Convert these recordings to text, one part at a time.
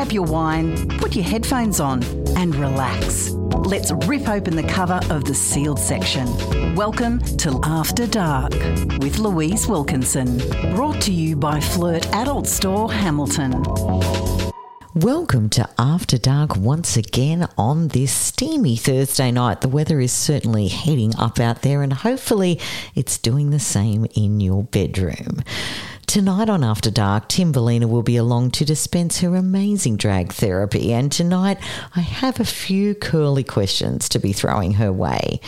grab your wine, put your headphones on, and relax. Let's rip open the cover of the sealed section. Welcome to After Dark with Louise Wilkinson. Brought to you by Flirt Adult Store Hamilton. Welcome to After Dark once again on this steamy Thursday night. The weather is certainly heating up out there, and hopefully, it's doing the same in your bedroom. Tonight on After Dark, Timberlina will be along to dispense her amazing drag therapy, and tonight I have a few curly questions to be throwing her way.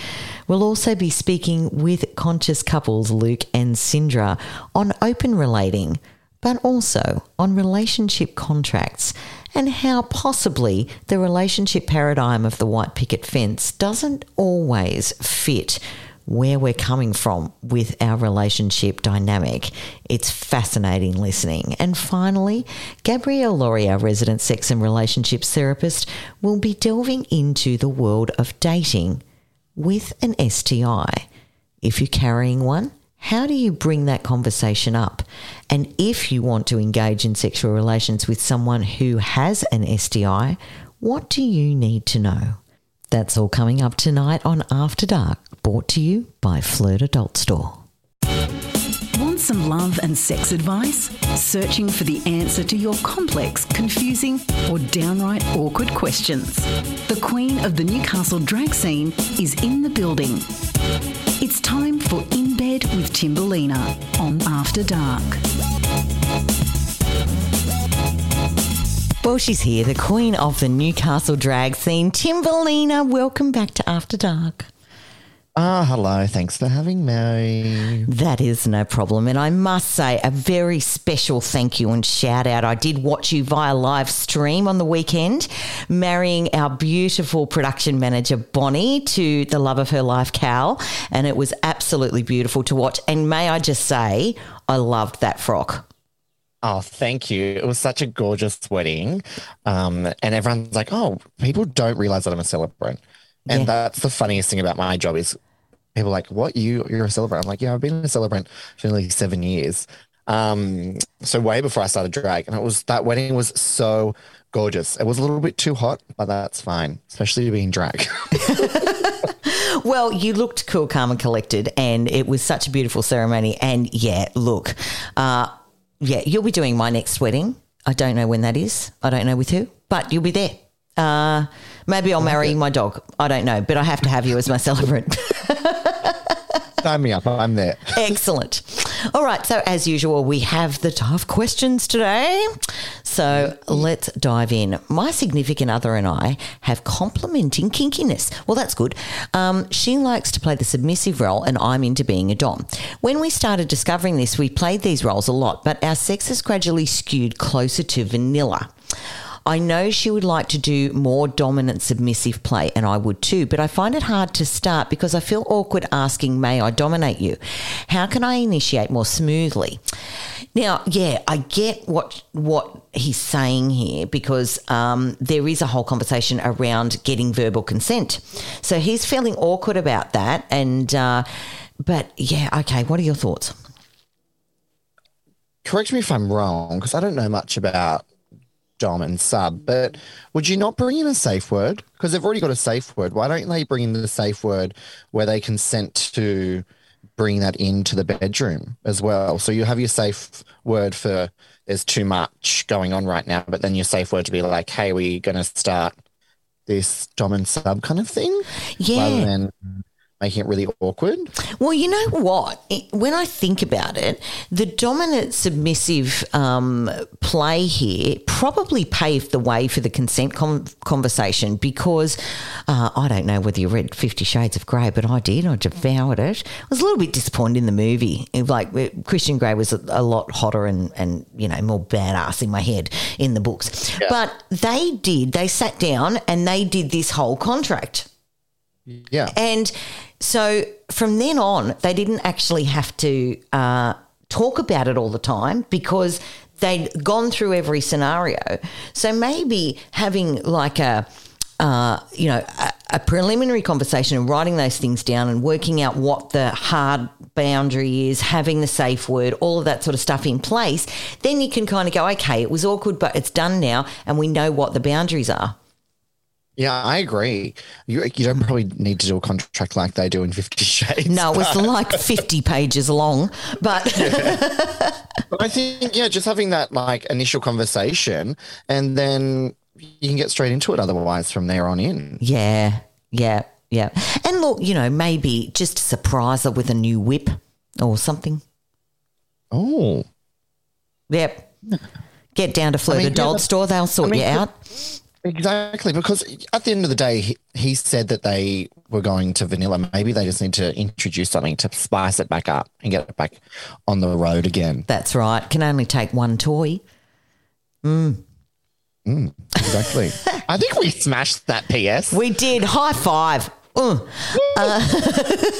We'll also be speaking with conscious couples Luke and Sindra on open relating but also on relationship contracts and how possibly the relationship paradigm of the white picket fence doesn't always fit where we're coming from with our relationship dynamic. It's fascinating listening. And finally, Gabrielle Lawrie, our resident sex and relationships therapist, will be delving into the world of dating with an STI. If you're carrying one, how do you bring that conversation up? And if you want to engage in sexual relations with someone who has an STI, what do you need to know? That's all coming up tonight on After Dark, brought to you by Flirt Adult Store. Want some love and sex advice? Searching for the answer to your complex, confusing, or downright awkward questions? The queen of the Newcastle drag scene is in the building. It's time for In Bed with Timberlina on After Dark. Well, she's here, the queen of the Newcastle drag scene, Timberlina. Welcome back to After Dark. Ah, hello. Thanks for having me. That is no problem. And I must say, a very special thank you and shout out. I did watch you via live stream on the weekend, marrying our beautiful production manager, Bonnie, to the love of her life, Cal. And it was absolutely beautiful to watch. And may I just say, I loved that frock. Oh, thank you. It was such a gorgeous wedding. Um, and everyone's like, oh, people don't realize that I'm a celebrant. And Yeah. that's the funniest thing about my job is people are like, what, you, you're a celebrant? I'm like, yeah, I've been a celebrant for nearly seven years. Um, so way before I started drag. And it was, that wedding was so gorgeous. It was a little bit too hot, but that's fine, especially to being drag. Well, you looked cool, calm, and collected, and it was such a beautiful ceremony. And yeah, look, uh, yeah, you'll be doing my next wedding. I don't know when that is. I don't know with who, but you'll be there. Uh, maybe I'll marry my dog. I don't know, but I have to have you as my celebrant. Sign me up. I'm there. Excellent. All right. So, as usual, we have the tough questions today. So, let's dive in. My significant other and I have complementing kinkiness. Well, that's good. Um, she likes to play the submissive role, and I'm into being a Dom. When we started discovering this, we played these roles a lot, but our sex has gradually skewed closer to vanilla. I know she would like to do more dominant submissive play, and I would too, but I find it hard to start because I feel awkward asking, May I dominate you? How can I initiate more smoothly? Now, yeah, I get what what he's saying here because um, there is a whole conversation around getting verbal consent. So he's feeling awkward about that, and uh, but yeah, okay. What are your thoughts? correct me if I'm wrong, because I don't know much about Dom and Sub, but would you not bring in a safe word? Because they've already got a safe word. Why don't they bring in the safe word where they consent to bring that into the bedroom as well? So you have your safe word for there's too much going on right now, but then your safe word to be like, hey, we're going to start this Dom and Sub kind of thing Yeah. rather than making it really awkward. Well, you know what? It- When I think about it, the dominant submissive um, play here probably paved the way for the consent com- conversation because uh, I don't know whether you read Fifty Shades of Grey, but I did. I devoured it. I was a little bit disappointed in the movie. Like Christian Grey was a, a lot hotter and, and you know more badass in my head in the books, but they did. They sat down and they did this whole contract. Yeah. And so from then on, they didn't actually have to uh, talk about it all the time because they'd gone through every scenario. So maybe having like a uh, you know, a, a preliminary conversation and writing those things down and working out what the hard boundary is, having the safe word, all of that sort of stuff in place, then you can kind of go, okay, it was awkward, but it's done now, and we know what the boundaries are. Yeah, I agree. You, you don't probably need to do a contract like they do in Fifty Shades. No, it was but- like 50 pages long, but But I think, yeah, just having that like initial conversation and then you can get straight into it otherwise from there on in. yeah, yeah, yeah. And look, you know, maybe just surprise her with a new whip or something. Oh, Yep. Get down to Fleur mean, de yeah, Doll store, they'll sort mean, you out. Exactly. Because at the end of the day, he, he said that they were going to vanilla. Maybe they just need to introduce something to spice it back up and get it back on the road again. That's right. Can only take one toy. Exactly. I think we smashed that PS. We did. High five. Uh. Uh,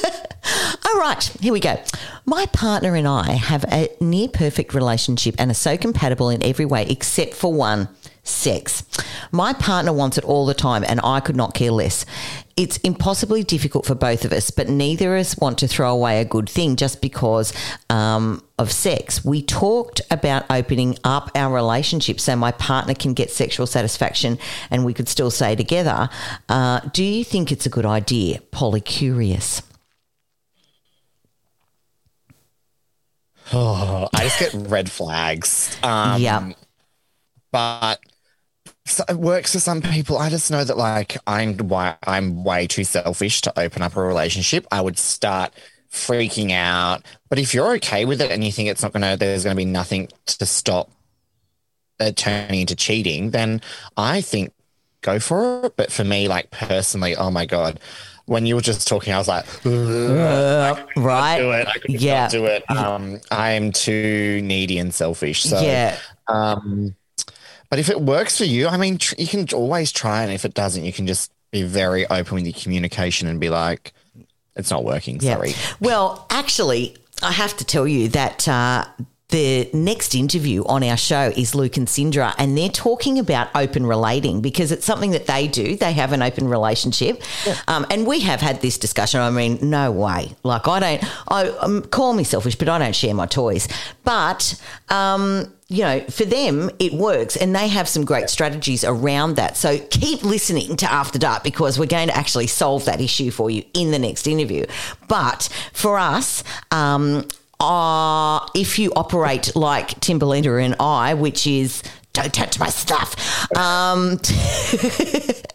all right, here we go. My partner and I have a near perfect relationship and are so compatible in every way except for one sex. My partner wants it all the time and I could not care less. It's impossibly difficult for both of us, but neither of us want to throw away a good thing just because um, of sex. We talked about opening up our relationship so my partner can get sexual satisfaction and we could still stay together. Uh, do you think it's a good idea? Polycurious. Oh, I just get red flags. Um, yeah. but so it works for some people. I just know that like I'm why I'm way too selfish to open up a relationship. I would start freaking out. But if you're okay with it and you think it's not gonna, there's gonna be nothing to stop it turning into cheating, then I think go for it. But for me, like personally, oh my god. When you were just talking, I was like, Right? do it. I Yeah. do it. Um, I am too needy and selfish. So, yeah. um, but if it works for you, I mean, tr- you can always try, and if it doesn't, you can just be very open with your communication and be like, "It's not working." Yeah. Sorry. Well, actually, I have to tell you that uh, the next interview on our show is Luke and Sindra, and they're talking about open relating because it's something that they do. They have an open relationship, um, and we have had this discussion. I mean, no way. Like, I don't. I um, call me selfish, but I don't share my toys. But um, you know, for them, it works and they have some great strategies around that. So keep listening to After Dark because we're going to actually solve that issue for you in the next interview. But for us, um, uh, if you operate like Timberlina and I, which is don't touch my stuff, um,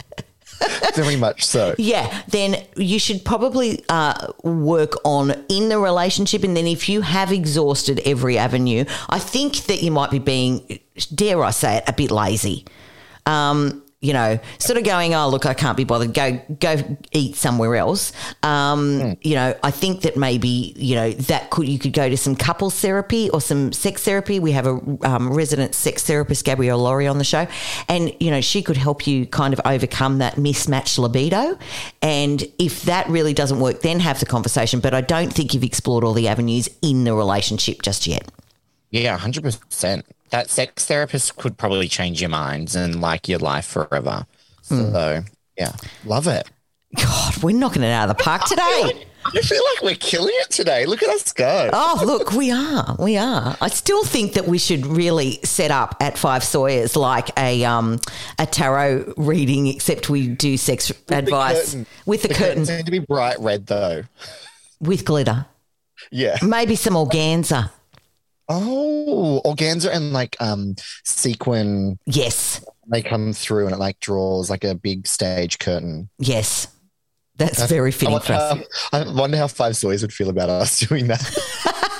Very much so. yeah, then you should probably uh, work on in the relationship. And then if you have exhausted every avenue, I think that you might be being, dare I say it, a bit lazy. Um, you know, sort of going, oh look, I can't be bothered. Go, go eat somewhere else. Um, You know, I think that maybe you know that could you could go to some couples therapy or some sex therapy. We have a um, resident sex therapist, Gabrielle Lawrie, on the show, and you know she could help you kind of overcome that mismatched libido. And if that really doesn't work, then have the conversation. But I don't think you've explored all the avenues in the relationship just yet. Yeah, hundred percent. That sex therapist could probably change your minds and like your life forever. So yeah, love it. God, we're knocking it out of the park today. I feel like we're killing it today. Look at us go. Oh, look, we are. We are. I still think that we should really set up at Five Sawyers like a um a tarot reading, except we do sex advice curtain. with the, The curtain, curtains need to be bright red though. with glitter, Yeah. maybe some organza. Oh, organza and like um sequin. Yes, They come through and it like draws like a big stage curtain. yes, that's very I fitting wonder, for us. how, I wonder how Five Sawyers would feel about us doing that.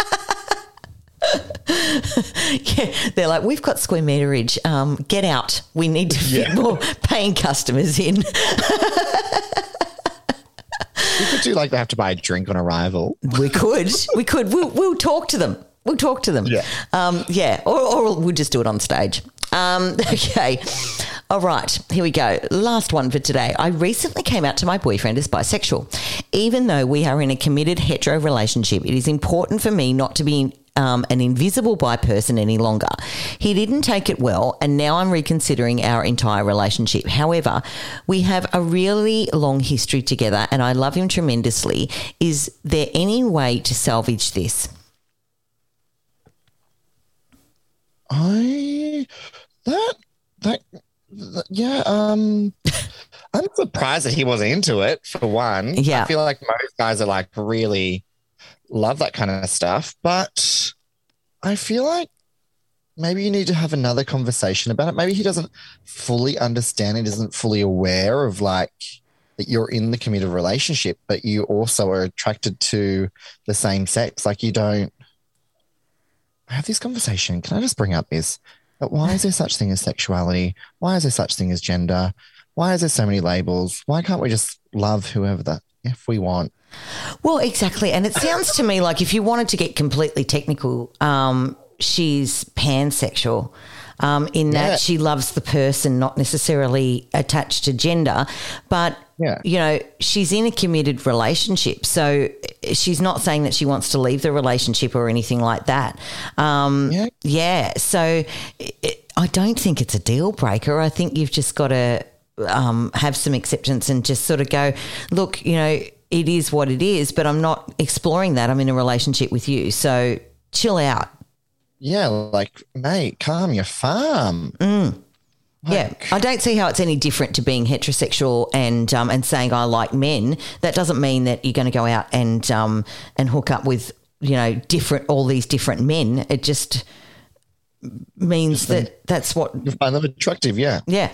Yeah, they're like, we've got square meterage. Um, get out. We need to fit Yeah. more paying customers in. we could do like they have to buy a drink on arrival. We could. We could. We'll, we'll talk to them. We'll talk to them. Yeah. Um, yeah. Or, or we'll just do it on stage. Um, okay. All right. Here we go. Last one for today. I recently came out to my boyfriend as bisexual. Even though we are in a committed hetero relationship, it is important for me not to be um, an invisible bi person any longer. He didn't take it well, and now I'm reconsidering our entire relationship. However, we have a really long history together, and I love him tremendously. Is there any way to salvage this? I that that, that yeah um I'm surprised that he wasn't into it for one. Yeah. I feel like most guys are like really love that kind of stuff, but I feel like maybe you need to have another conversation about it. Maybe he doesn't fully understand, he isn't fully aware of like that you're in the committed relationship, but you also are attracted to the same sex. Like you don't I have this conversation. Can I just bring up this? But why is there such thing as sexuality? Why is there such thing as gender? Why is there so many labels? Why can't we just love whoever the if we want? Well, exactly. And it sounds to me like if you wanted to get completely technical, um, she's pansexual. Um, in that Yeah. she loves the person, not necessarily attached to gender, but Yeah. you know she's in a committed relationship, so she's not saying that she wants to leave the relationship or anything like that. Um, Yeah. yeah, so it, I don't think it's a deal breaker. I think you've just got to um, have some acceptance and just sort of go, look, you know, it is what it is, but I'm not exploring that. I'm in a relationship with you, so chill out. Yeah, like mate, calm your farm. Yeah, I don't see how it's any different to being heterosexual and um, and saying I like men. That doesn't mean that you're going to go out and um, and hook up with you know different all these different men. It just means that that's what. You find them attractive, yeah. Yeah,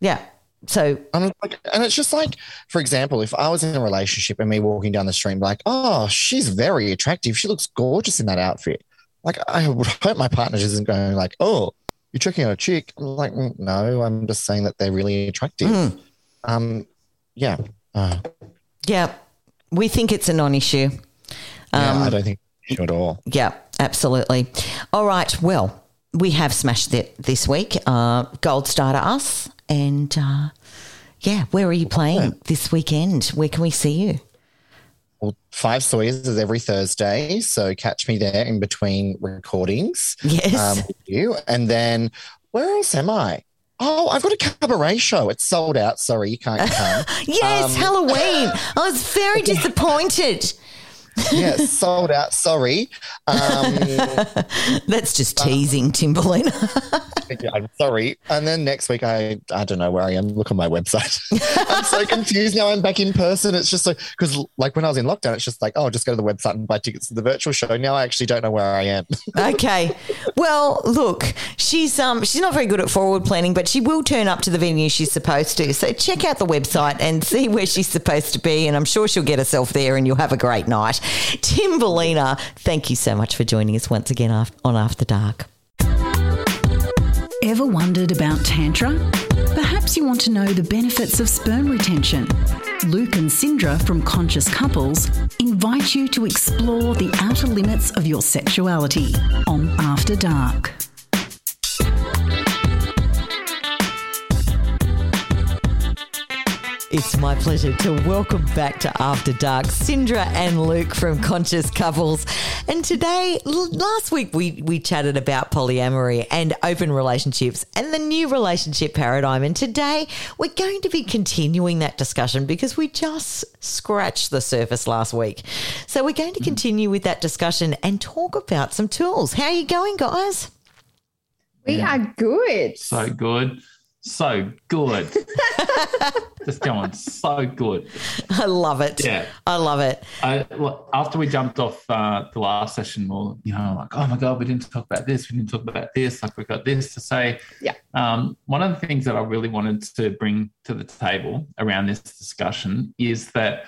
yeah. So And it's, like, and it's just like, for example, if I was in a relationship and me walking down the street, like, oh, she's very attractive. She looks gorgeous in that outfit. Like, I would hope my partner isn't going like, oh, you're checking out a chick. I'm like, "Mm, no, I'm just saying that they're really attractive. Um, yeah. Uh, yeah, we think it's a non-issue. yeah, Um, I don't think issue at all. Yeah, absolutely. All right. Well, we have smashed it this week. Uh, Gold Star to us. And uh, yeah, where are you playing this weekend? Where can we see you? Well, Five Sawyers is every Thursday, so catch me there in between recordings. Yes. um, you. And then where else am I? Oh, I've got a cabaret show. It's sold out. Sorry, you can't come. yes, um, Halloween. I was very disappointed. Yeah, sold out. Sorry. Um, That's just teasing, Timberlina. yeah, I'm sorry. And then next week, I I don't know where I am. Look on my website. I'm so confused now. I'm back in person. It's just like because like when I was in lockdown, it's just like oh, just go to the website and buy tickets to the virtual show. Now I actually don't know where I am. okay. Well, look, she's um she's not very good at forward planning, but she will turn up to the venue she's supposed to. So check out the website and see where she's supposed to be, and I'm sure she'll get herself there, and you'll have a great night. Timberlina, thank you so much for joining us once again on After Dark. Ever wondered about Tantra? Perhaps you want to know the benefits of sperm retention. Luke and Sindra from Conscious Couples invite you to explore the outer limits of your sexuality on After Dark. It's my pleasure to welcome back to After Dark Sindra and Luke from Conscious Couples. And today, l- last week, we, we chatted about polyamory and open relationships and the new relationship paradigm. And today, we're going to be continuing that discussion because we just scratched the surface last week. So, we're going to mm. continue with that discussion and talk about some tools. How are you going, guys? We are good. So good. So good. Just going so good. I love it. Yeah. I love it. I, after we jumped off uh, the last session, well, you know, like, oh my God, we didn't talk about this. We didn't talk about this. Like, we got this to say. Yeah. Um, one of the things that I really wanted to bring to the table around this discussion is that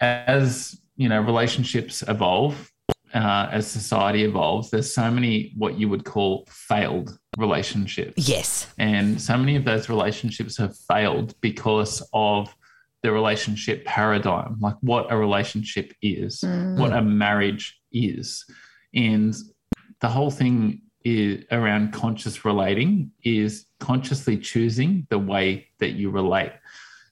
as, you know, relationships evolve, uh, as society evolves, there's so many what you would call failed relationships. Yes. And so many of those relationships have failed because of the relationship paradigm, like what a relationship is, what a marriage is. And the whole thing is around conscious relating is consciously choosing the way that you relate.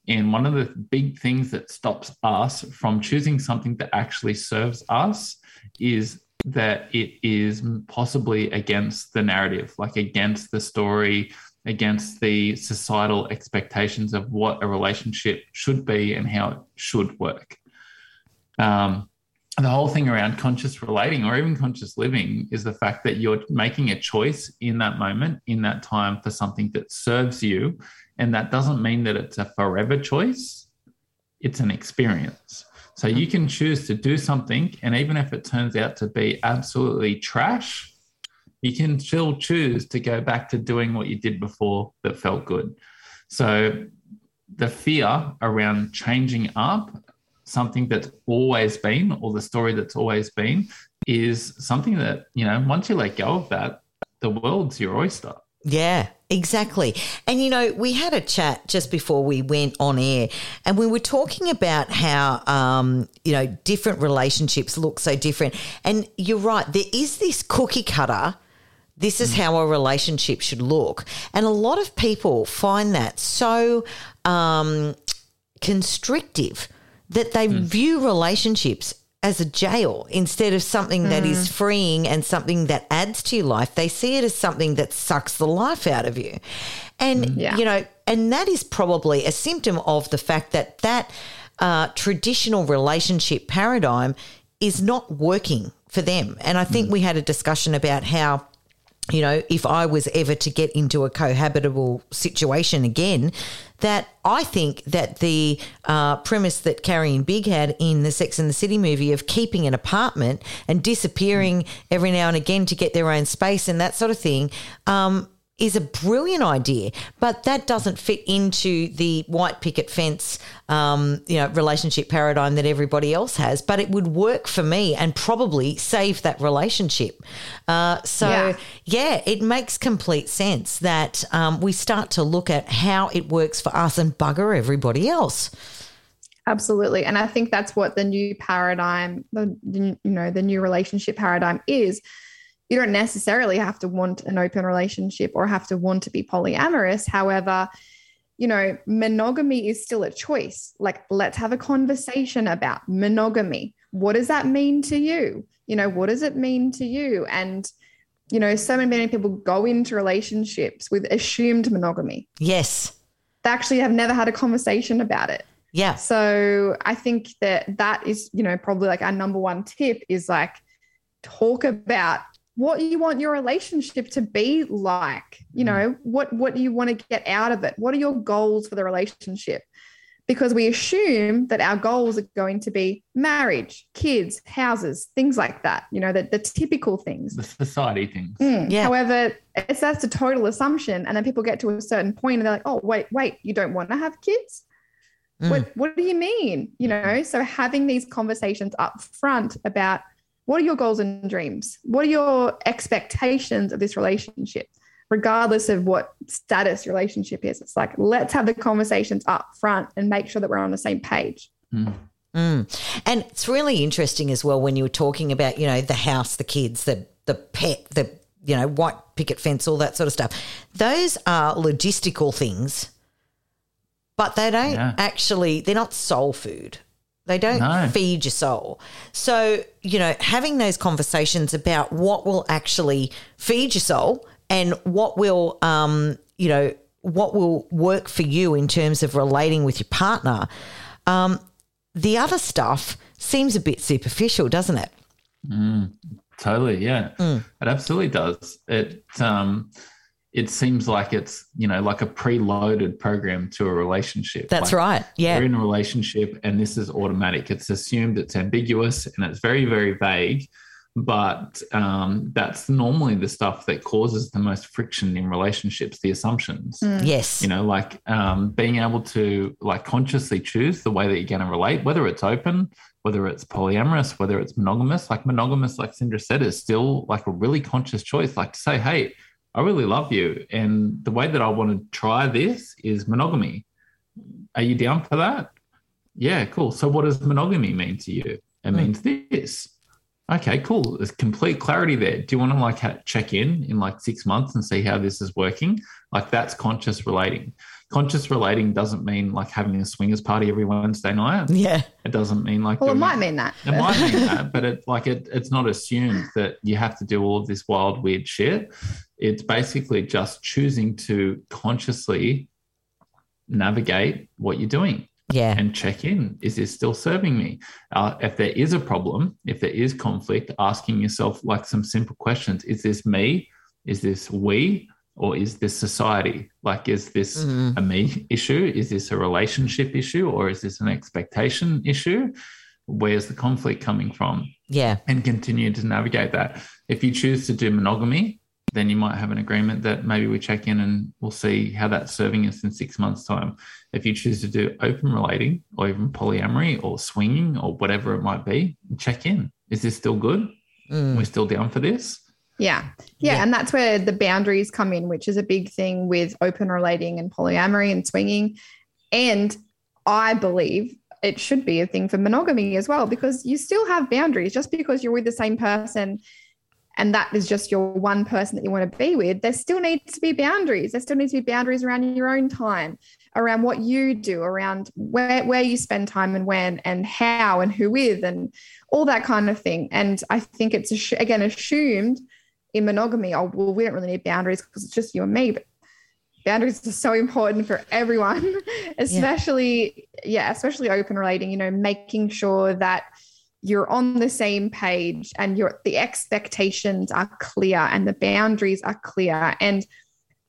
And one of the big things that stops us from choosing something that actually serves us is that it is possibly against the narrative, like against the story, against the societal expectations of what a relationship should be and how it should work. Um, the whole thing around conscious relating or even conscious living is the fact that you're making a choice in that moment, in that time for something that serves you. And that doesn't mean that it's a forever choice, it's an experience. So you can choose to do something, and even if it turns out to be absolutely trash, you can still choose to go back to doing what you did before that felt good. So the fear around changing up something that's always been or the story that's always been is something that, you know, once you let go of that, the world's your oyster. Yeah, exactly. And you know, we had a chat just before we went on air, and we were talking about how um, you know different relationships look so different. And you're right, there is this cookie cutter. This is how a relationship should look, and a lot of people find that so um, constrictive that they Hmm. view relationships as a jail instead of something that is freeing and something that adds to your life. They see it as something that sucks the life out of you. And, Yeah. you know, and that is probably a symptom of the fact that that uh, traditional relationship paradigm is not working for them. And I think we had a discussion about how you know, if I was ever to get into a cohabitable situation again, that I think that the uh, premise that Carrie and Big had in the Sex and the City movie of keeping an apartment and disappearing every now and again to get their own space and that sort of thing. Um, is a brilliant idea, but that doesn't fit into the white picket fence, um, you know, relationship paradigm that everybody else has. But it would work for me and probably save that relationship. Uh, so Yeah. yeah, it makes complete sense that um, we start to look at how it works for us and bugger everybody else. Absolutely. And I think that's what the new paradigm, the, the you know, the new relationship paradigm is. You don't necessarily have to want an open relationship or have to want to be polyamorous. However, you know, monogamy is still a choice. Like, let's have a conversation about monogamy. What does that mean to you? You know, what does it mean to you? And, you know, so many, many people go into relationships with assumed monogamy. Yes. They actually have never had a conversation about it. Yeah. So I think that that is, you know, probably like our number one tip is like talk about what you want your relationship to be like. You know, what what do you want to get out of it? What are your goals for the relationship? Because we assume that our goals are going to be marriage, kids, houses, things like that. You know, the, the typical things. The society things. Mm. Yeah. However, it's that's a total assumption, and then people get to a certain point and they're like, "Oh, wait, wait, you don't want to have kids? Mm. What What do you mean? You know?" So having these conversations up front about what are your goals and dreams, what are your expectations of this relationship, regardless of what status relationship is. It's like let's have the conversations up front and make sure that we're on the same page. Mm. Mm. And it's really interesting as well when you were talking about, you know, the house, the kids, the the pet, the you know, white picket fence, all that sort of stuff. Those are logistical things, but they don't Yeah. actually they're not soul food. They don't No. feed your soul. So, you know, having those conversations about what will actually feed your soul and what will um, you know, what will work for you in terms of relating with your partner. Um, the other stuff seems a bit superficial, doesn't it? Mm, Totally, yeah. Mm. It absolutely does. It um it seems like it's, you know, like a preloaded program to a relationship. That's Like, right. Yeah. We're in a relationship and this is automatic. It's assumed, it's ambiguous, and it's very, very vague. But um, that's normally the stuff that causes the most friction in relationships, the assumptions. Yes. You know, like um, being able to like consciously choose the way that you're going to relate, whether it's open, whether it's polyamorous, whether it's monogamous. Like monogamous, like Sindra said, is still like a really conscious choice. Like to say, hey, I really love you, and the way that I want to try this is monogamy. Are you down for that? Yeah, cool. So what does monogamy mean to you? It Hmm. means this. Okay, cool. There's complete clarity there. Do you want to like check in in like six months and see how this is working? Like that's conscious relating. Conscious relating doesn't mean like having a swingers party every Wednesday night. Yeah. It doesn't mean like Well, it might mean that. It might mean that, but it like it, it's not assumed that you have to do all of this wild, weird shit. It's basically just choosing to consciously navigate what you're doing Yeah. and check in. Is this still serving me? Uh, if there is a problem, if there is conflict, asking yourself like some simple questions: Is this me? Is this we? Or is this society? Like, is this Mhm. a me issue? Is this a relationship issue? Or is this an expectation issue? Where's the conflict coming from? Yeah. and continue to navigate that. If you choose to do monogamy, then you might have an agreement that maybe we check in and we'll see how that's serving us in six months' time. If you choose to do open relating or even polyamory or swinging or whatever it might be, check in. Is this still good? Mm. We're still down for this? Yeah. yeah. Yeah. And that's where the boundaries come in, which is a big thing with open relating and polyamory and swinging. And I believe it should be a thing for monogamy as well, because you still have boundaries just because you're with the same person and that is just your one person that you want to be with. There still needs to be boundaries. There still needs to be boundaries around your own time, around what you do, around where, where you spend time and when and how and who with and all that kind of thing. And I think it's, again, assumed in monogamy, oh, well, we don't really need boundaries because it's just you and me. But boundaries are so important for everyone, especially, yeah. especially open relating, you know, making sure that you're on the same page and your the expectations are clear and the boundaries are clear. And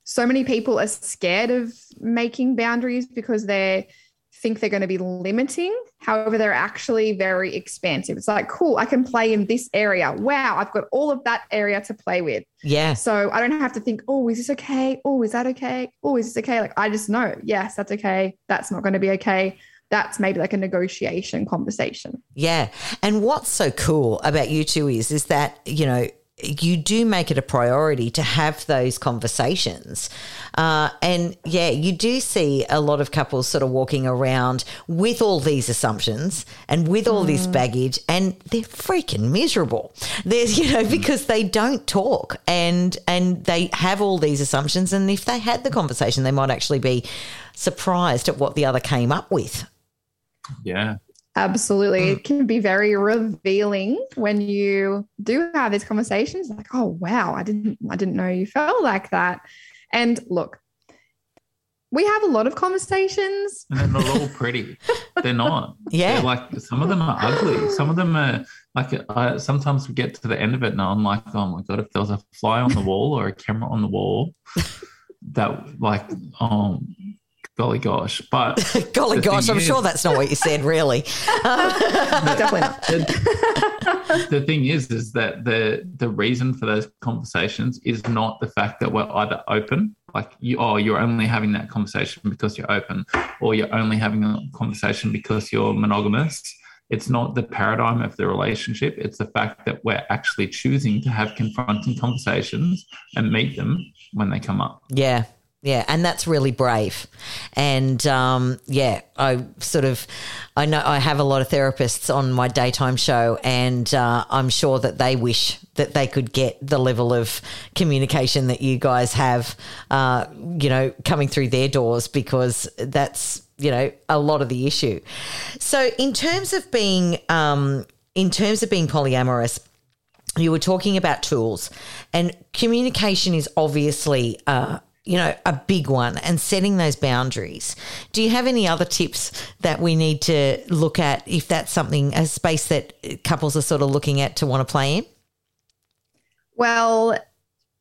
so many people are scared of making boundaries because they think they're going to be limiting. However, they're actually very expansive. It's like, cool, I can play in this area. Wow, I've got all of that area to play with. Yeah. So I don't have to think, oh, is this okay? Oh, is that okay? Oh, is this okay? Like I just know, yes, that's okay. That's not going to be okay. That's maybe like a negotiation conversation. Yeah. And what's so cool about you two is is that, you know, you do make it a priority to have those conversations. Uh, and yeah, you do see a lot of couples sort of walking around with all these assumptions and with all this baggage, and they're freaking miserable. There's, you know, because they don't talk and and they have all these assumptions. And if they had the conversation, they might actually be surprised at what the other came up with. Yeah. Absolutely. It mm. can be very revealing when you do have these conversations like, oh wow, I didn't I didn't know you felt like that. And look, we have a lot of conversations. And they're not all pretty. They're not. Yeah. They're like some of them are ugly. Some of them are like I, sometimes we get to the end of it and I'm like, oh my god, if there was a fly on the wall or a camera on the wall, that like, oh golly gosh. But Golly gosh, I'm is- sure that's not what you said, really. Definitely not. the, the thing is, is that the the reason for those conversations is not the fact that we're either open, like you, oh, you're only having that conversation because you're open, or you're only having a conversation because you're monogamous. It's not the paradigm of the relationship. It's the fact that we're actually choosing to have confronting conversations and meet them when they come up. Yeah. Yeah, and that's really brave. And um, yeah, I sort of, I know I have a lot of therapists on my daytime show, and uh, I'm sure that they wish that they could get the level of communication that you guys have, uh, you know, coming through their doors because that's, you know, a lot of the issue. So, in terms of being, um, in terms of being polyamorous, you were talking about tools and communication is obviously uh, you know a big one and setting those boundaries do you have any other tips that we need to look at if that's something a space that couples are sort of looking at to want to play in Well,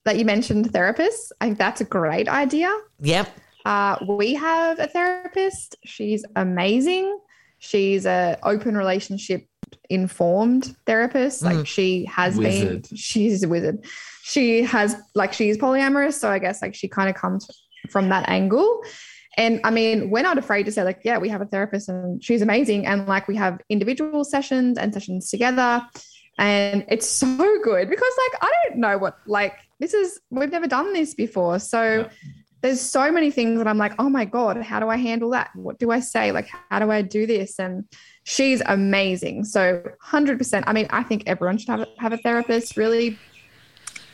that you mentioned therapists, I think that's a great idea. yep Uh, we have a therapist. She's amazing. She's a open relationship informed therapist. Like she has Wizard. been. She's a wizard. She has like she's polyamorous, so I guess like she kind of comes from that angle. And I mean, we're not afraid to say like, yeah, we have a therapist and she's amazing, and like we have individual sessions and sessions together. And it's so good because like I don't know what like this is we've never done this before. So Yeah. there's so many things that I'm like, oh my God, how do I handle that? What do I say? Like, how do I do this? And she's amazing. So 100%. I mean, I think everyone should have a, have a therapist, really.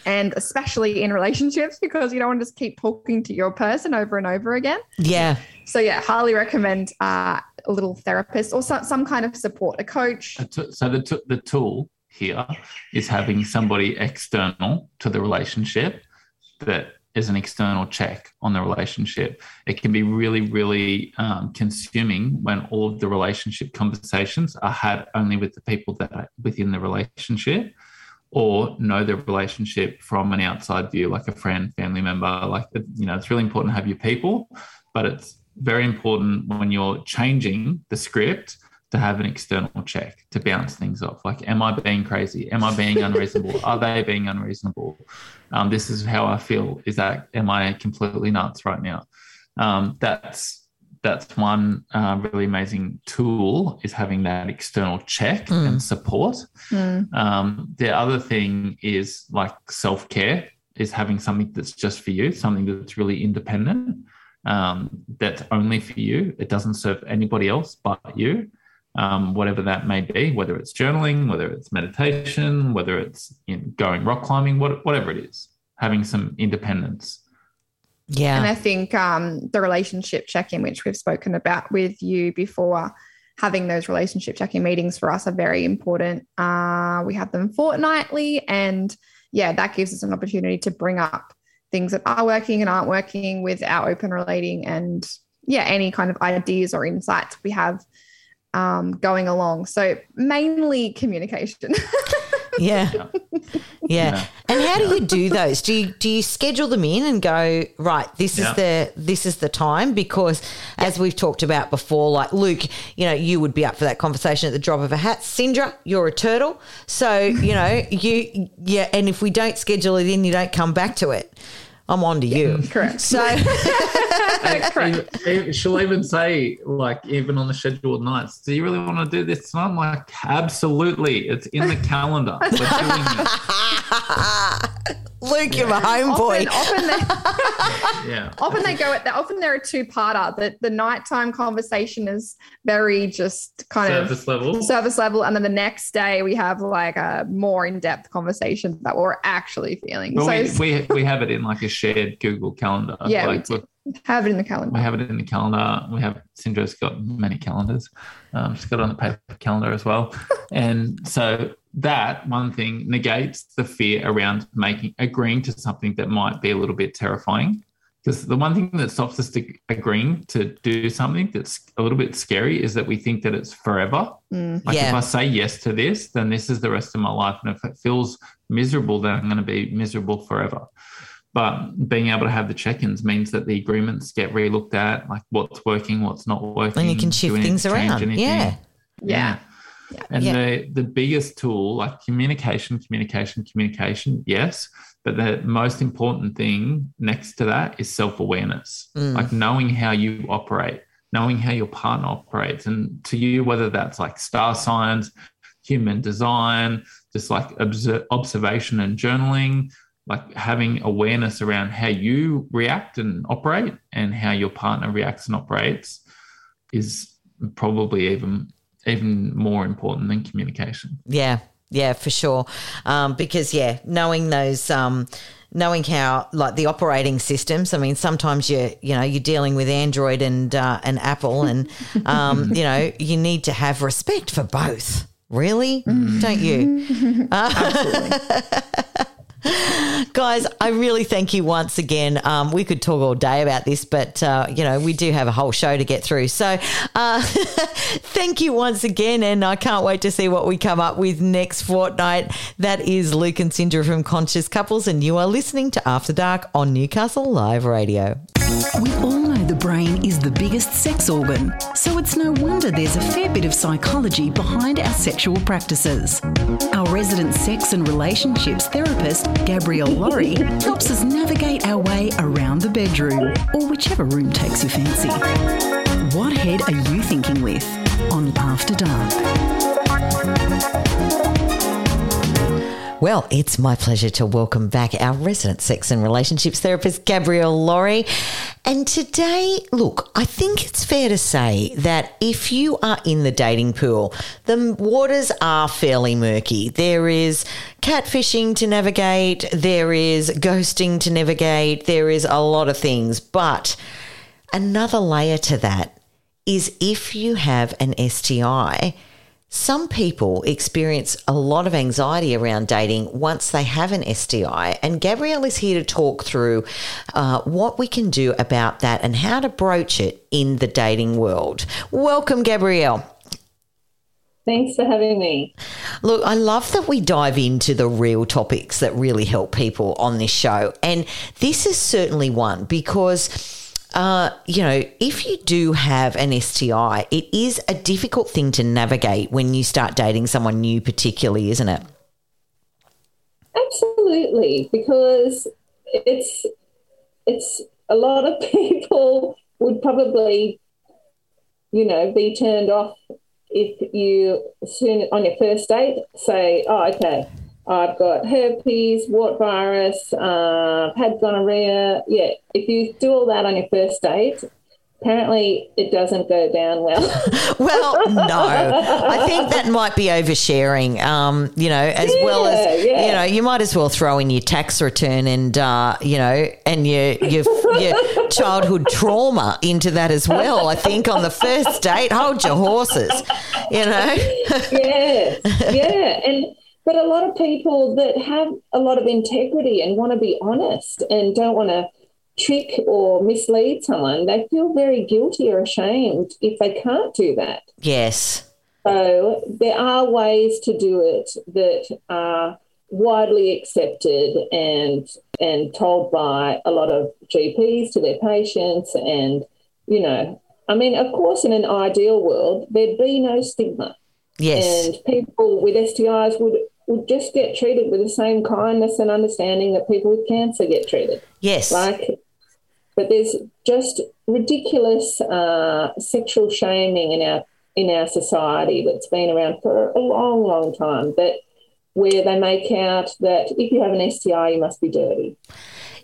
And especially in relationships, because you don't want to just keep talking to your person over and over again. Yeah. So, yeah, highly recommend uh, a little therapist or some, some kind of support, a coach. So, the, t- the tool here is having somebody external to the relationship that is an external check on the relationship. It can be really, really um, consuming when all of the relationship conversations are had only with the people that are within the relationship or know the relationship from an outside view, like a friend, family member. Like, you know, it's really important to have your people, but it's very important when you're changing the script to have an external check to bounce things off. Like, am I being crazy? Am I being unreasonable? Are they being unreasonable? Um, this is how I feel. Is that am I completely nuts right now? Um, that's that's one uh, really amazing tool is having that external check mm. and support. Mm. Um, the other thing is like self care is having something that's just for you, something that's really independent, um, that's only for you. It doesn't serve anybody else but you um, whatever that may be, whether it's journaling, whether it's meditation, whether it's you know, going rock climbing, what, whatever it is, having some independence. Yeah. And I think um, the relationship check in, which we've spoken about with you before, having those relationship check in meetings for us are very important. Uh, we have them fortnightly. And yeah, that gives us an opportunity to bring up things that are working and aren't working with our open relating and yeah, any kind of ideas or insights we have um, going along. So mainly communication. yeah. yeah. Yeah. And how do you do those? Do you do you schedule them in and go, right, this yeah. is the this is the time? Because as we've talked about before, like Luke, you know, you would be up for that conversation at the drop of a hat. Sindra, you're a turtle. So, you know, you yeah, and if we don't schedule it in, you don't come back to it. I'm on to you. Correct. So Correct. she'll even say, like, even on the scheduled nights, do you really want to do this? And I'm like, absolutely. It's in the calendar. We're. Luke, you're my homeboy. Often, often, they, yeah. often they go at that. Often there are two parter. The the nighttime conversation is very just kind service of level, service level, and then the next day we have like a more in depth conversation that we're actually feeling. Well, so we, we, we have it in like a shared Google calendar. Yeah, like, we have it in the calendar. We have it in the calendar. We have Sindra's got many calendars. Um, she's got it on the paper calendar as well, and so that one thing negates the fear around making agreeing to something that might be a little bit terrifying. Because the one thing that stops us to agreeing to do something that's a little bit scary is that we think that it's forever. Mm, like yeah. if I say yes to this, then this is the rest of my life. And if it feels miserable, then I'm going to be miserable forever. But being able to have the check-ins means that the agreements get re-looked at, like what's working, what's not working. And you can shift things around. Anything. Yeah. Yeah. Yeah. And yeah. the the biggest tool, like communication, communication, communication, yes. But the most important thing next to that is self awareness, mm. like knowing how you operate, knowing how your partner operates. And to you, whether that's like star signs, human design, just like observe, observation and journaling, like having awareness around how you react and operate and how your partner reacts and operates is probably even even more important than communication. Yeah, yeah, for sure. Um, because yeah, knowing those. Um, knowing how like the operating systems i mean sometimes you you know you're dealing with android and uh, and apple and um, you know you need to have respect for both really mm. don't you uh, Guys, I really thank you once again. Um, we could talk all day about this, but, uh, you know, we do have a whole show to get through. So uh, thank you once again. And I can't wait to see what we come up with next fortnight. That is Luke and Sindra from Conscious Couples, and you are listening to After Dark on Newcastle Live Radio. We all know the brain is the biggest sex organ, so it's no wonder there's a fair bit of psychology behind our sexual practices. Our resident sex and relationships therapist, Gabrielle Lawrie, helps us navigate our way around the bedroom, or whichever room takes your fancy. What head are you thinking with on After Dark? Well, it's my pleasure to welcome back our resident sex and relationships therapist, Gabrielle Lawrie. And today, look, I think it's fair to say that if you are in the dating pool, the waters are fairly murky. There is catfishing to navigate, there is ghosting to navigate, there is a lot of things. But another layer to that is if you have an STI, some people experience a lot of anxiety around dating once they have an STI, and Gabrielle is here to talk through uh, what we can do about that and how to broach it in the dating world. Welcome, Gabrielle. Thanks for having me. Look, I love that we dive into the real topics that really help people on this show. And this is certainly one because uh, you know, if you do have an STI, it is a difficult thing to navigate when you start dating someone new, particularly, isn't it? Absolutely, because it's it's a lot of people would probably, you know, be turned off if you soon on your first date say, "Oh, okay, I've got herpes, wart virus, uh, had gonorrhea. Yeah, if you do all that on your first date, apparently it doesn't go down well. well, no, I think that might be oversharing. Um, you know, as yeah, well as yeah. you know, you might as well throw in your tax return and uh, you know, and your your, your childhood trauma into that as well. I think on the first date, hold your horses. You know. yeah, yeah, and but a lot of people that have a lot of integrity and want to be honest and don't want to trick or mislead someone, they feel very guilty or ashamed if they can't do that. Yes. So there are ways to do it that are widely accepted and and told by a lot of GPs to their patients and you know I mean of course in an ideal world there'd be no stigma Yes. And people with STIs would would just get treated with the same kindness and understanding that people with cancer get treated. Yes. Like, but there's just ridiculous uh, sexual shaming in our in our society that's been around for a long, long time. That where they make out that if you have an STI, you must be dirty.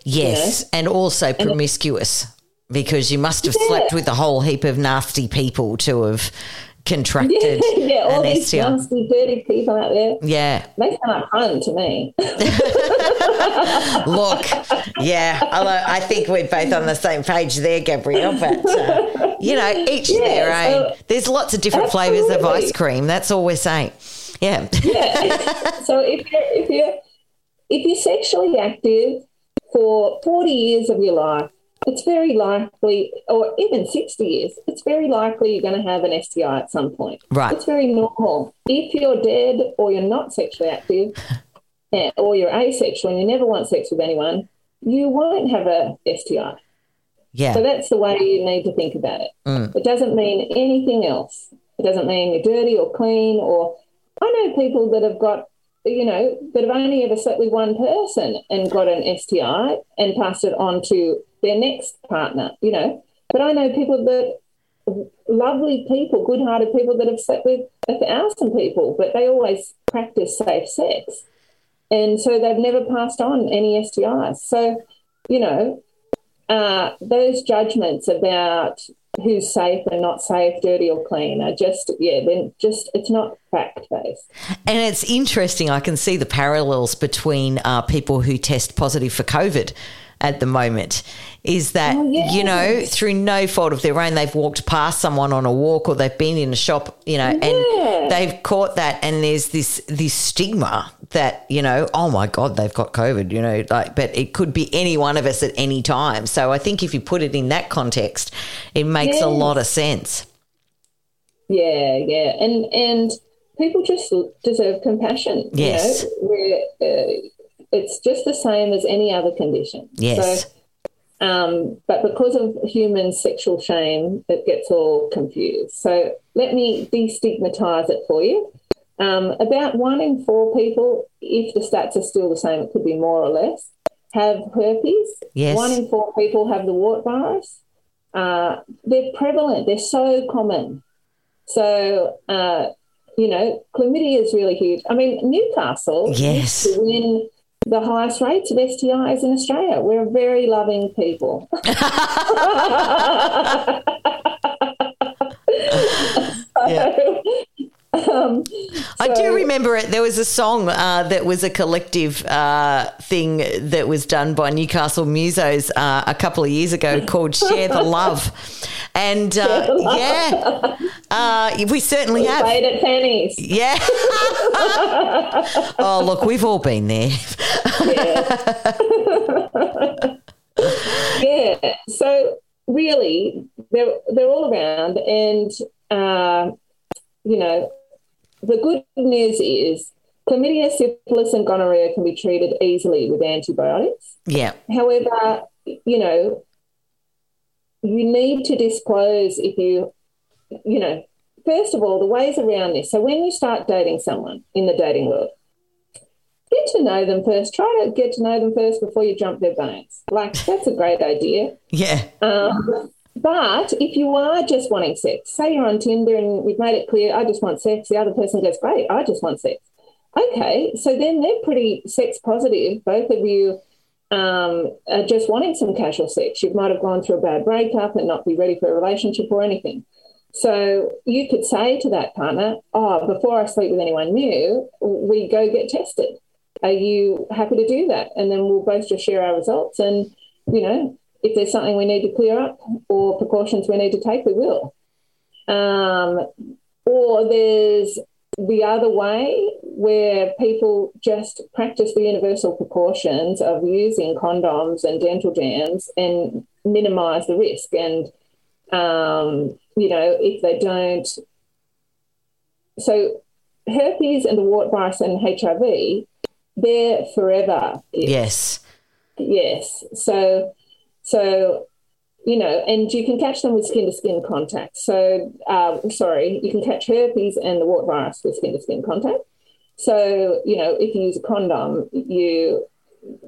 Yes, you know? and also promiscuous. And because you must have yeah. slept with a whole heap of nasty people to have contracted yeah, all these nasty, dirty people out there. Yeah. They sound like fun to me. Look, yeah, Although I think we're both on the same page there, Gabrielle, but, uh, you know, each yeah, their own. So, There's lots of different flavours of ice cream. That's all we're saying. Yeah. yeah. So if you're, if you're, if you're sexually active for 40 years of your life, it's very likely, or even 60 years, it's very likely you're going to have an STI at some point. Right. It's very normal. If you're dead or you're not sexually active, eh, or you're asexual and you never want sex with anyone, you won't have a STI. Yeah. So that's the way you need to think about it. Mm. It doesn't mean anything else. It doesn't mean you're dirty or clean or I know people that have got you know, that have only ever slept with one person and got an STI and passed it on to their next partner, you know. But I know people that lovely people, good hearted people that have slept with a thousand people, but they always practice safe sex. And so they've never passed on any STIs. So, you know, uh, those judgments about who's safe and not safe, dirty or clean are just, yeah, then just, it's not fact based. And it's interesting. I can see the parallels between uh, people who test positive for COVID at the moment is that oh, yes. you know through no fault of their own they've walked past someone on a walk or they've been in a shop you know yeah. and they've caught that and there's this this stigma that you know oh my god they've got covid you know like but it could be any one of us at any time so i think if you put it in that context it makes yes. a lot of sense yeah yeah and and people just deserve compassion yes you know, where uh, it's just the same as any other condition. Yes. So, um, but because of human sexual shame, it gets all confused. So let me destigmatize it for you. Um, about one in four people, if the stats are still the same, it could be more or less, have herpes. Yes. One in four people have the wart virus. Uh, they're prevalent. They're so common. So uh, you know, chlamydia is really huge. I mean, Newcastle Yes. used to win the highest rates of STIs in Australia. We're very loving people. um, I do remember it. There was a song uh, that was a collective uh, thing that was done by Newcastle Musos uh, a couple of years ago called "Share the Love," and uh, yeah, uh, we certainly have. Played at Fanny's. Yeah. oh, look, we've all been there. yeah. So really, they're they're all around, and uh, you know, the good news is chlamydia, syphilis, and gonorrhea can be treated easily with antibiotics. Yeah. However, you know, you need to disclose if you, you know, first of all, the ways around this. So when you start dating someone in the dating world, get to know them first. Try to get to know them first before you jump their bones. Like, that's a great idea. Yeah. Um, but if you are just wanting sex, say you're on Tinder and we've made it clear, I just want sex, the other person goes, great, I just want sex. Okay, so then they're pretty sex positive. Both of you um, are just wanting some casual sex. You might have gone through a bad breakup and not be ready for a relationship or anything. So you could say to that partner, oh, before I sleep with anyone new, we go get tested. Are you happy to do that? And then we'll both just share our results and, you know, if there's something we need to clear up or precautions we need to take, we will. Um, or there's the other way where people just practice the universal precautions of using condoms and dental dams and minimize the risk. And, um, you know, if they don't. So, herpes and the wart virus and HIV, they're forever. Yes. Yes. So, so you know, and you can catch them with skin to skin contact. So, um, sorry, you can catch herpes and the wart virus with skin to skin contact. So, you know, if you use a condom, you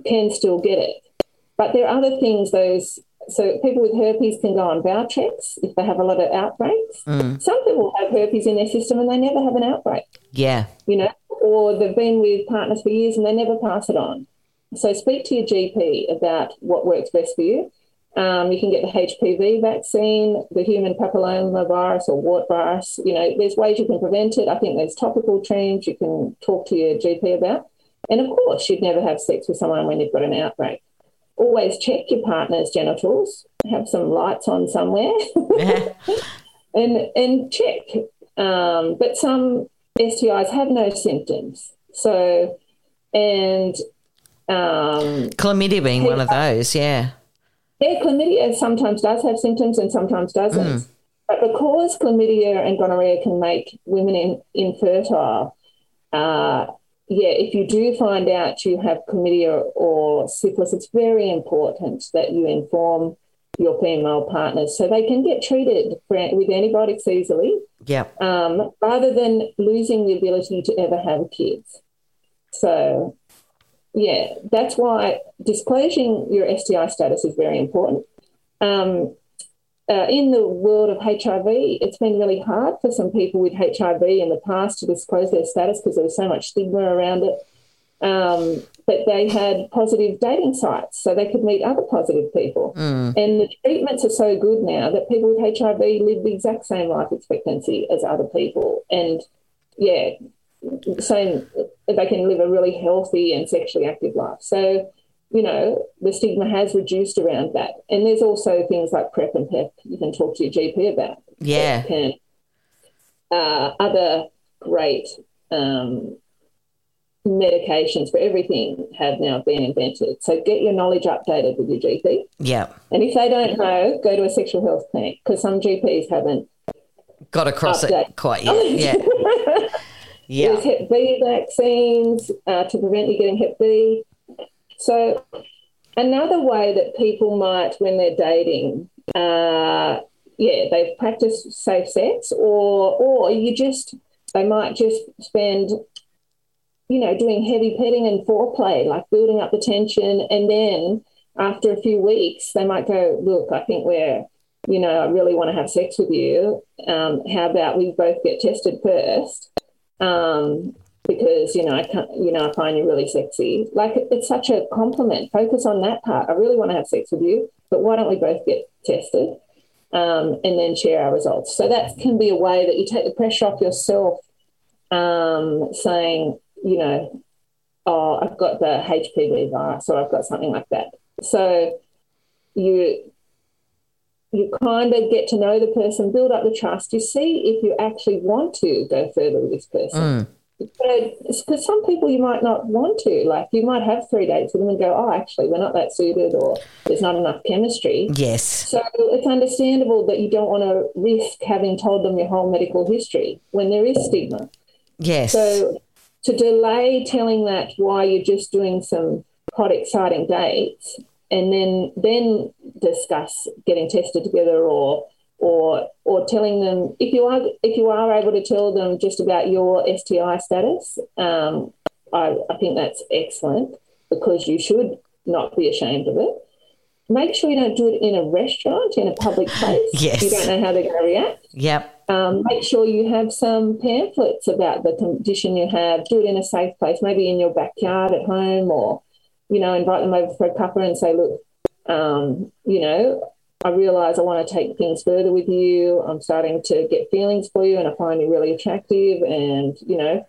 can still get it. But there are other things, those, so people with herpes can go on Valtrex if they have a lot of outbreaks. Some people have herpes in their system and they never have an outbreak Yeah. you know, or they've been with partners for years and they never pass it on. So speak to your GP about what works best for you. Um, you can get the HPV vaccine, the human papilloma virus or wart virus. You know, there's ways you can prevent it. I think there's topical creams you can talk to your GP about. And of course, you'd never have sex with someone when you've got an outbreak. Always check your partner's genitals, have some lights on somewhere, and and check. Um, but some STIs have no symptoms. So, and um, Chlamydia being one of those. Yeah. Yeah, chlamydia sometimes does have symptoms and sometimes doesn't. But because chlamydia and gonorrhea can make women in, infertile, uh, yeah, if you do find out you have chlamydia or syphilis, it's very important that you inform your female partners so they can get treated for, with antibiotics easily Yeah. um, rather than losing the ability to ever have kids. So, yeah, that's why disclosing your STI status is very important. Um, uh, in the world of HIV, it's been really hard for some people with HIV in the past to disclose their status because there was so much stigma around it. Um, but they had positive dating sites so they could meet other positive people. And the treatments are so good now that people with HIV live the exact same life expectancy as other people. And yeah, same, they can live a really healthy and sexually active life. So, you know, the stigma has reduced around that. And there's also things like PrEP and PEP you can talk to your GP about. Yeah. Can, uh, other great um, medications for everything have now been invented. So get your knowledge updated with your GP. Yeah. And if they don't know, go to a sexual health clinic because some GPs haven't. Got across it quite yet. Yeah. Yeah. There's Hep B vaccines uh, to prevent you getting Hep B. So another way that people might, when they're dating, uh, yeah, they've practiced safe sex, or or you just they might just spend, you know, doing heavy petting and foreplay, like building up the tension, and then after a few weeks, they might go, look, I think we're, you know, I really want to have sex with you. Um, how about we both get tested first? Um, because you know I can't, you know I find you really sexy. Like it's such a compliment. Focus on that part. I really want to have sex with you, but why don't we both get tested um, and then share our results? So that can be a way that you take the pressure off yourself, um, saying you know, oh I've got the HPV virus or I've got something like that. So you you kind of get to know the person, build up the trust. You see if you actually want to go further with this person. Mm. Because some people you might not want to. Like you might have three dates with them and go, oh, actually, we're not that suited or there's not enough chemistry. Yes. So it's understandable that you don't want to risk having told them your whole medical history when there is stigma. Yes. So to delay telling that why you're just doing some hot, exciting dates and then then discuss getting tested together or or or telling them if you are if you are able to tell them just about your STI status, um, I, I think that's excellent because you should not be ashamed of it. Make sure you don't do it in a restaurant, in a public place. Yes. You don't know how they're going to react. Yep. Um, make sure you have some pamphlets about the condition you have. Do it in a safe place, maybe in your backyard at home, or you know, invite them over for a cuppa and say, look, um, you know, I realize I want to take things further with you. I'm starting to get feelings for you and I find you really attractive. And, you know,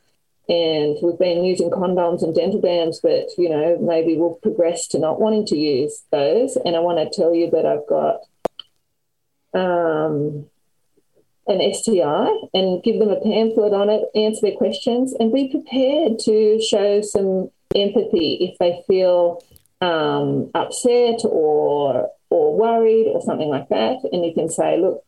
and we've been using condoms and dental dams, but, you know, maybe we'll progress to not wanting to use those. And I want to tell you that I've got um, an STI and give them a pamphlet on it, answer their questions, and be prepared to show some empathy if they feel um, upset or or worried or something like that, and you can say, look,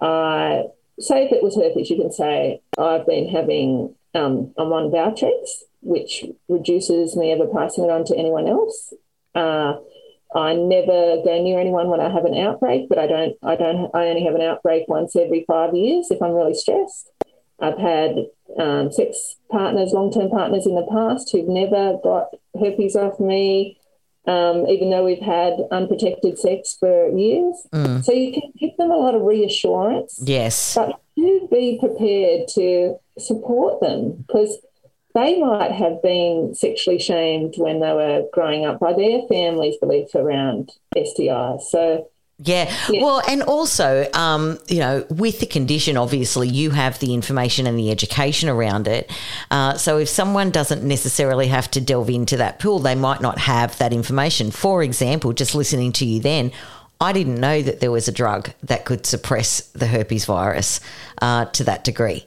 I say if it was herpes, you can say I've been having um, I'm on Valtrex, which reduces me ever passing it on to anyone else. Uh, I never go near anyone when I have an outbreak, but I don't. I don't. I only have an outbreak once every five years if I'm really stressed. I've had um, sex partners, long-term partners in the past who've never got herpes off me um, even though we've had unprotected sex for years. Mm. So you can give them a lot of reassurance. Yes. But do be prepared to support them because they might have been sexually shamed when they were growing up by their family's belief around STIs. So yeah. Yeah. Well, and also, um, you know, with the condition, obviously, you have the information and the education around it. Uh, so if someone doesn't necessarily have to delve into that pool, they might not have that information. For example, just listening to you then, I didn't know that there was a drug that could suppress the herpes virus uh, to that degree.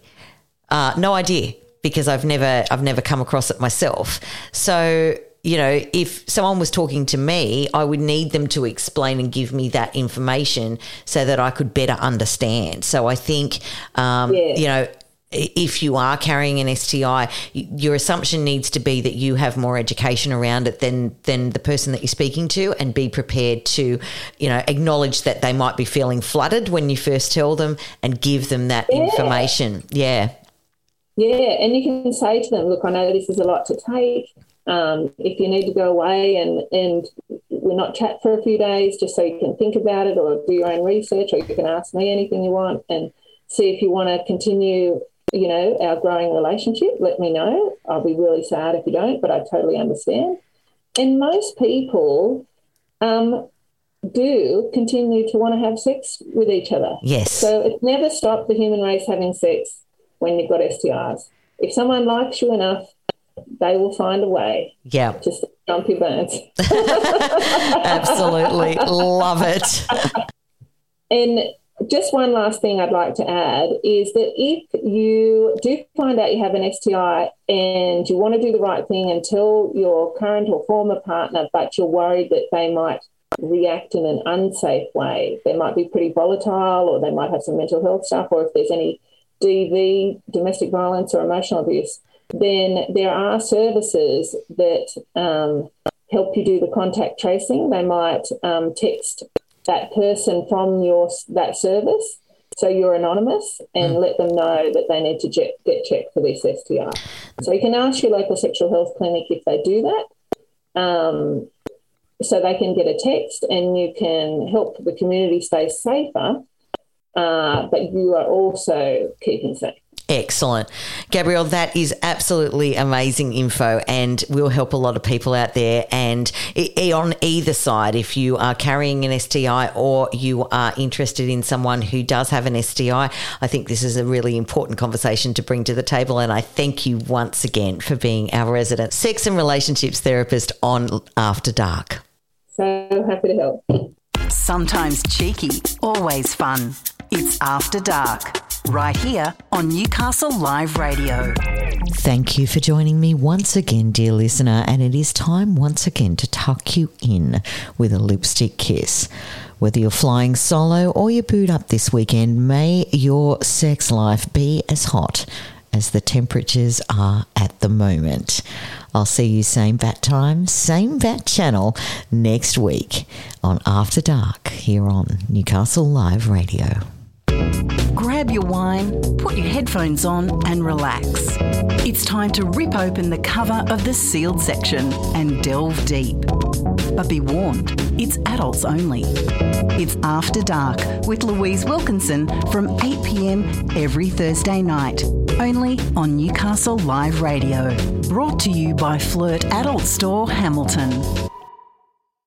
Uh, no idea because I've never I've never come across it myself. So you know, if someone was talking to me, I would need them to explain and give me that information so that I could better understand. So I think, um, Yeah. you know, if you are carrying an STI, your assumption needs to be that you have more education around it than than the person that you're speaking to, and be prepared to, you know, acknowledge that they might be feeling flooded when you first tell them, and give them that information. Yeah, Yeah, and you can say to them, look, I know this is a lot to take. Um, if you need to go away and, and we're not chat for a few days, just so you can think about it or do your own research, or you can ask me anything you want and see if you want to continue, you know, our growing relationship. Let me know. I'll be really sad if you don't, but I totally understand. And most people um, do continue to want to have sex with each other. yes, So it never stopped the human race having sex when you've got STIs. If someone likes you enough, they will find a way yeah, jump your burns. absolutely, love it. And just one last thing I'd like to add is that if you do find out you have an STI and you want to do the right thing and tell your current or former partner, but you're worried that they might react in an unsafe way, they might be pretty volatile or they might have some mental health stuff, or if there's any DV, domestic violence or emotional abuse, then there are services that um, help you do the contact tracing. They might um, text that person from your that service, so you're anonymous, and let them know that they need to get, get checked for this STI. So you can ask your local sexual health clinic if they do that. Um, so they can get a text and you can help the community stay safer, uh, but you are also keeping safe. Excellent. Gabrielle, that is absolutely amazing info and will help a lot of people out there. And on either side, if you are carrying an STI or you are interested in someone who does have an STI, I think this is a really important conversation to bring to the table. And I thank you once again for being our resident sex and relationships therapist on After Dark. So happy to help. Sometimes cheeky, always fun. It's After Dark right here on Newcastle Live Radio. Thank you for joining me once again, dear listener, and it is time once again to tuck you in with a lipstick kiss. Whether you're flying solo or you're boot up this weekend, may your sex life be as hot as the temperatures are at the moment. I'll see you same bat time, same bat channel next week on After Dark here on Newcastle Live Radio. Grab your wine, put your headphones on, and relax. It's time to rip open the cover of the sealed section and delve deep. But be warned, it's adults only. It's After Dark with Louise Wilkinson from 8 pm every Thursday night, only on Newcastle Live Radio. Brought to you by Flirt Adult Store Hamilton.